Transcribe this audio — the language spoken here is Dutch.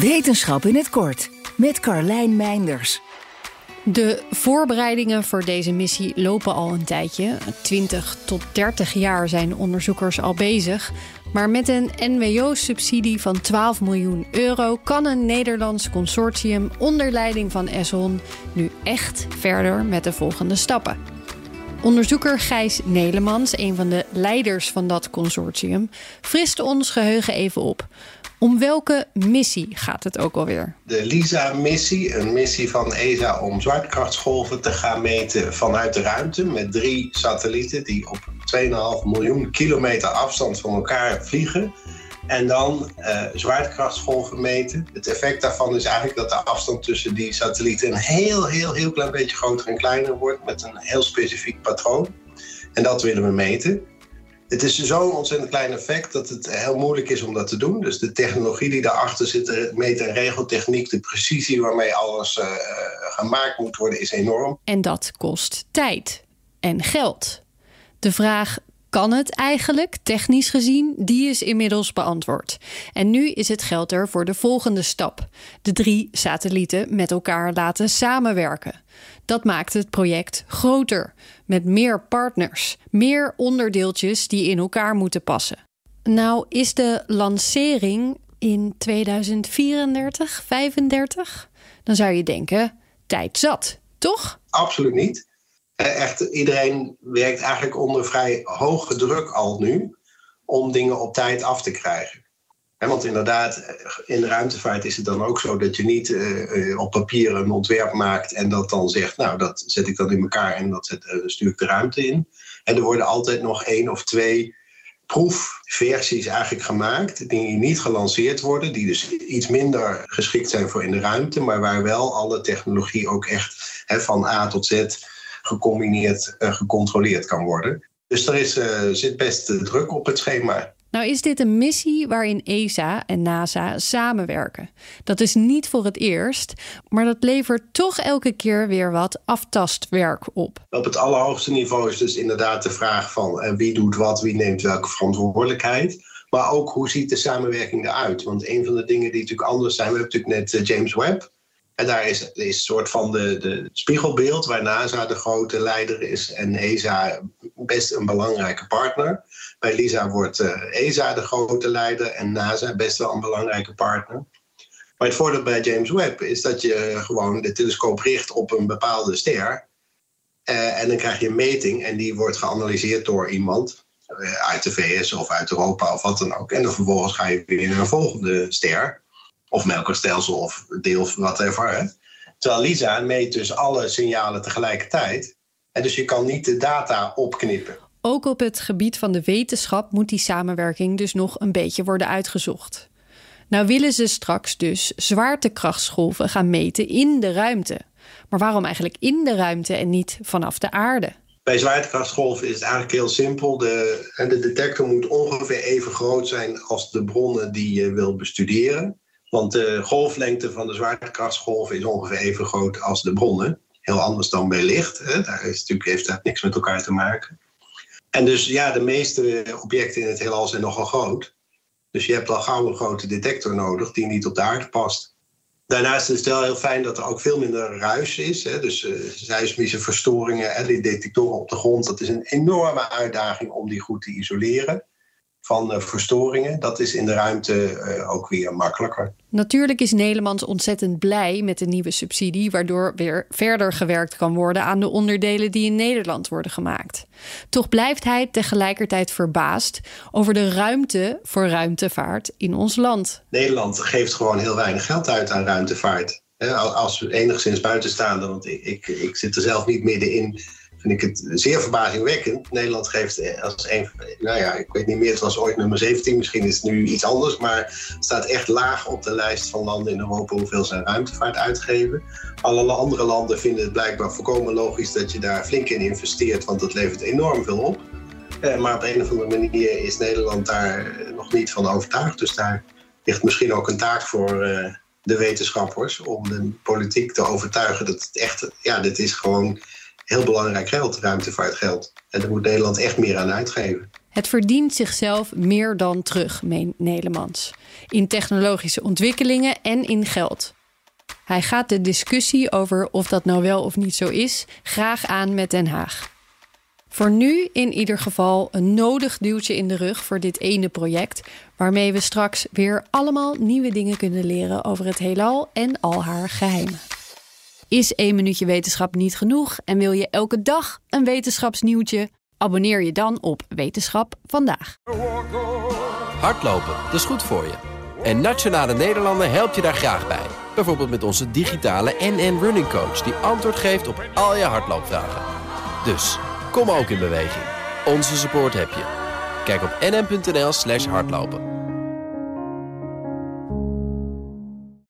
Wetenschap in het kort met Carlijn Meinders. De voorbereidingen voor deze missie lopen al een tijdje. 20 tot 30 jaar zijn onderzoekers al bezig. Maar met een NWO-subsidie van 12 miljoen euro kan een Nederlands consortium onder leiding van Esson nu echt verder met de volgende stappen. Onderzoeker Gijs Nelemans, een van de leiders van dat consortium, frist ons geheugen even op. Om welke missie gaat het ook alweer? De LISA-missie, een missie van ESA om zwaartekrachtsgolven te gaan meten vanuit de ruimte met drie satellieten die op 2,5 miljoen kilometer afstand van elkaar vliegen. En dan uh, zwaartekrachtsgolven meten. Het effect daarvan is eigenlijk dat de afstand tussen die satellieten een heel, heel, heel klein beetje groter en kleiner wordt met een heel specifiek patroon. En dat willen we meten. Het is zo'n ontzettend klein effect dat het heel moeilijk is om dat te doen. Dus de technologie die daarachter zit, de meet- en regeltechniek, de precisie waarmee alles uh, gemaakt moet worden, is enorm. En dat kost tijd en geld. De vraag kan het eigenlijk, technisch gezien, die is inmiddels beantwoord. En nu is het geld er voor de volgende stap: de drie satellieten met elkaar laten samenwerken. Dat maakt het project groter, met meer partners, meer onderdeeltjes die in elkaar moeten passen. Nou is de lancering in 2034, 35? Dan zou je denken, tijd zat, toch? Absoluut niet. Echt, iedereen werkt eigenlijk onder vrij hoge druk al nu om dingen op tijd af te krijgen. want inderdaad, in de ruimtevaart is het dan ook zo dat je niet uh, op papier een ontwerp maakt en dat dan zegt, nou dat zet ik dan in elkaar en dat zet, stuur ik de ruimte in. En er worden altijd nog één of twee proefversies eigenlijk gemaakt, die niet gelanceerd worden, die dus iets minder geschikt zijn voor in de ruimte, maar waar wel alle technologie ook echt van A tot Z gecombineerd, uh, gecontroleerd kan worden. Dus er is, uh, zit best druk op het schema. Nou is dit een missie waarin ESA en NASA samenwerken. Dat is niet voor het eerst, maar dat levert toch elke keer weer wat aftastwerk op. Op het allerhoogste niveau is dus inderdaad de vraag van uh, wie doet wat, wie neemt welke verantwoordelijkheid. Maar ook hoe ziet de samenwerking eruit? Want een van de dingen die natuurlijk anders zijn, we hebben natuurlijk net James Webb. En daar is, een soort van de, de spiegelbeeld waar NASA de grote leider is en ESA best een belangrijke partner. Bij LISA wordt uh, ESA de grote leider en NASA best wel een belangrijke partner. Maar het voordeel bij James Webb is dat je gewoon de telescoop richt op een bepaalde ster. Uh, en dan krijg je een meting en die wordt geanalyseerd door iemand uh, uit de VS of uit Europa of wat dan ook. En dan vervolgens ga je weer naar een volgende ster of melkerstelsel of deel of whatever. Hè? Terwijl LISA meet dus alle signalen tegelijkertijd. En dus je kan niet de data opknippen. Ook op het gebied van de wetenschap moet die samenwerking dus nog een beetje worden uitgezocht. Nou willen ze straks dus zwaartekrachtsgolven gaan meten in de ruimte. Maar waarom eigenlijk in de ruimte en niet vanaf de aarde? Bij zwaartekrachtsgolven is het eigenlijk heel simpel. De, de detector moet ongeveer even groot zijn als de bronnen die je wil bestuderen. Want de golflengte van de zwaartekrachtsgolf is ongeveer even groot als de bronnen. Heel anders dan bij licht. Hè. Daar is natuurlijk, heeft dat niks met elkaar te maken. En dus ja, de meeste objecten in het heelal zijn nogal groot. Dus je hebt al gauw een grote detector nodig die niet op de aarde past. Daarnaast is het wel heel fijn dat er ook veel minder ruis is. Hè. Dus uh, seismische verstoringen en die detectoren op de grond. Dat is een enorme uitdaging om die goed te isoleren van uh, verstoringen. Dat is in de ruimte uh, ook weer makkelijker. Natuurlijk is Nederland ontzettend blij met de nieuwe subsidie, waardoor weer verder gewerkt kan worden aan de onderdelen die in Nederland worden gemaakt. Toch blijft hij tegelijkertijd verbaasd over de ruimte voor ruimtevaart in ons land. Nederland geeft gewoon heel weinig geld uit aan ruimtevaart. Als enigszins buitenstaander, want ik, ik, ik zit er zelf niet middenin vind ik het zeer verbazingwekkend. Nederland geeft als een, nou ja, ik weet niet meer, het was ooit nummer 17, misschien is het nu iets anders, maar staat echt laag op de lijst van landen in Europa hoeveel ze ruimtevaart uitgeven. Alle andere landen vinden het blijkbaar volkomen logisch dat je daar flink in investeert, want dat levert enorm veel op. Eh, maar op een of andere manier is Nederland daar nog niet van overtuigd. Dus daar ligt misschien ook een taak voor uh, de wetenschappers om de politiek te overtuigen dat het echt, ja, dit is gewoon heel belangrijk geld, ruimtevaartgeld. En daar moet Nederland echt meer aan uitgeven. Het verdient zichzelf meer dan terug, meent Nelemans. In technologische ontwikkelingen en in geld. Hij gaat de discussie over of dat nou wel of niet zo is graag aan met Den Haag. Voor nu in ieder geval een nodig duwtje in de rug voor dit ene project, waarmee we straks weer allemaal nieuwe dingen kunnen leren over het heelal en al haar geheimen. Is één minuutje wetenschap niet genoeg en wil je elke dag een wetenschapsnieuwtje? Abonneer je dan op Wetenschap vandaag. Hardlopen, dat is goed voor je. En Nationale Nederlanden helpt je daar graag bij. Bijvoorbeeld met onze digitale NN Running Coach... die antwoord geeft op al je hardloopvragen. Dus, kom ook in beweging. Onze support heb je. Kijk op nn.nl slash hardlopen.